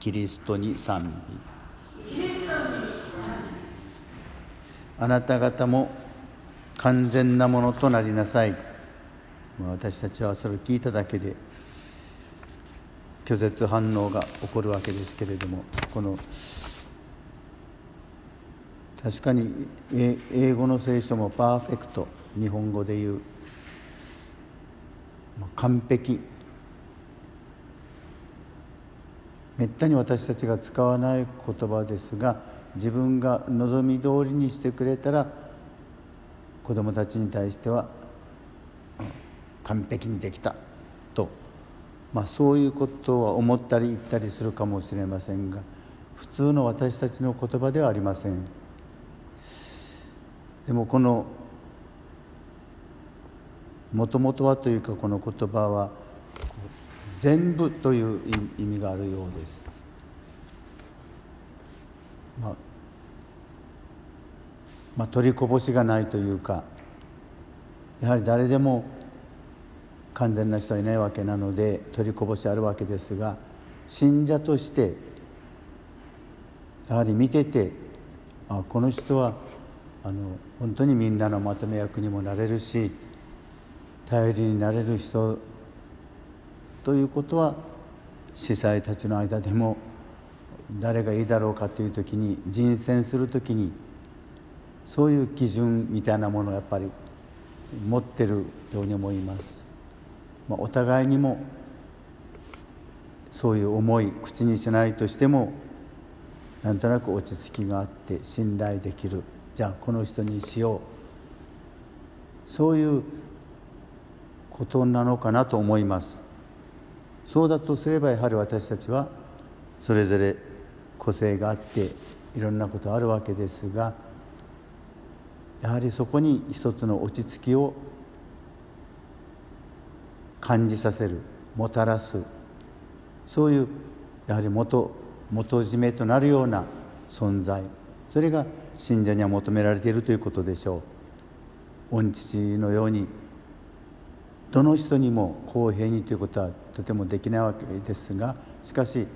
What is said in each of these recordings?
キリストに賛美。あなた方も完全なものとなりなさい。私たちはそれを聞いただけで拒絶反応が起こるわけですけれどもこの確かに英語の聖書もパーフェクト日本語で言う完璧。めったに私たちが使わない言葉ですが自分が望み通りにしてくれたら子どもたちに対しては完璧にできた。と、まあ、そういうことは思ったり言ったりするかもしれませんが普通の私たちの言葉ではありません。でもこのもともとはというかこの言葉は全部という意味があるようです。まあ、まあ、取りこぼしがないというかやはり誰でも完全な人はいないわけなので取りこぼしあるわけですが信者としてやはり見ててあこの人はあの本当にみんなのまとめ役にもなれるし頼りになれる人ということは司祭たちの間でも誰がいいだろうかという時に人選する時にそういう基準みたいなものをやっぱり持ってるように思います。まあ、お互いにもそういう思い口にしないとしてもなんとなく落ち着きがあって信頼できる。じゃあこの人にしよう。そういうことなのかなと思います。そうだとすればやはり私たちはそれぞれ個性があっていろんなことあるわけですがやはりそこに一つの落ち着きを感じさせるもたらすそういうやはり元元締めとなるような存在それが信者には求められているということでしょう。御父のようにどの人にも公平にということはとてもできないわけですがしかし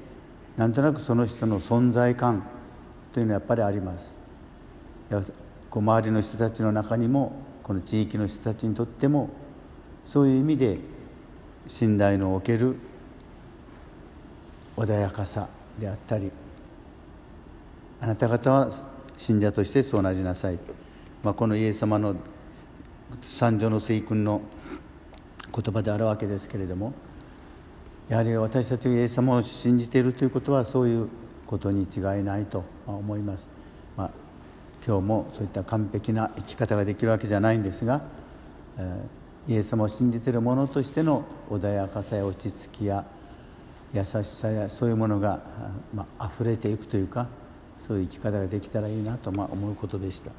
なんとなくその人の存在感というのはやっぱりあります。こう周りの人たちの中にもこの地域の人たちにとってもそういう意味で信頼のおける穏やかさであったりあなた方は信者としてそうなりなさい、まあ、このイエス様の三女の水君の言葉であるわけですけれどもやはり私たちがイエス様を信じているということはそういうことに違いないと思います。まあ、今日もそういった完璧な生き方ができるわけじゃないんですが、えー、イエス様を信じている者としての穏やかさや落ち着きや優しさやそういうものが、まあ溢れていくというかそういう生き方ができたらいいなと、まあ、思うことでした。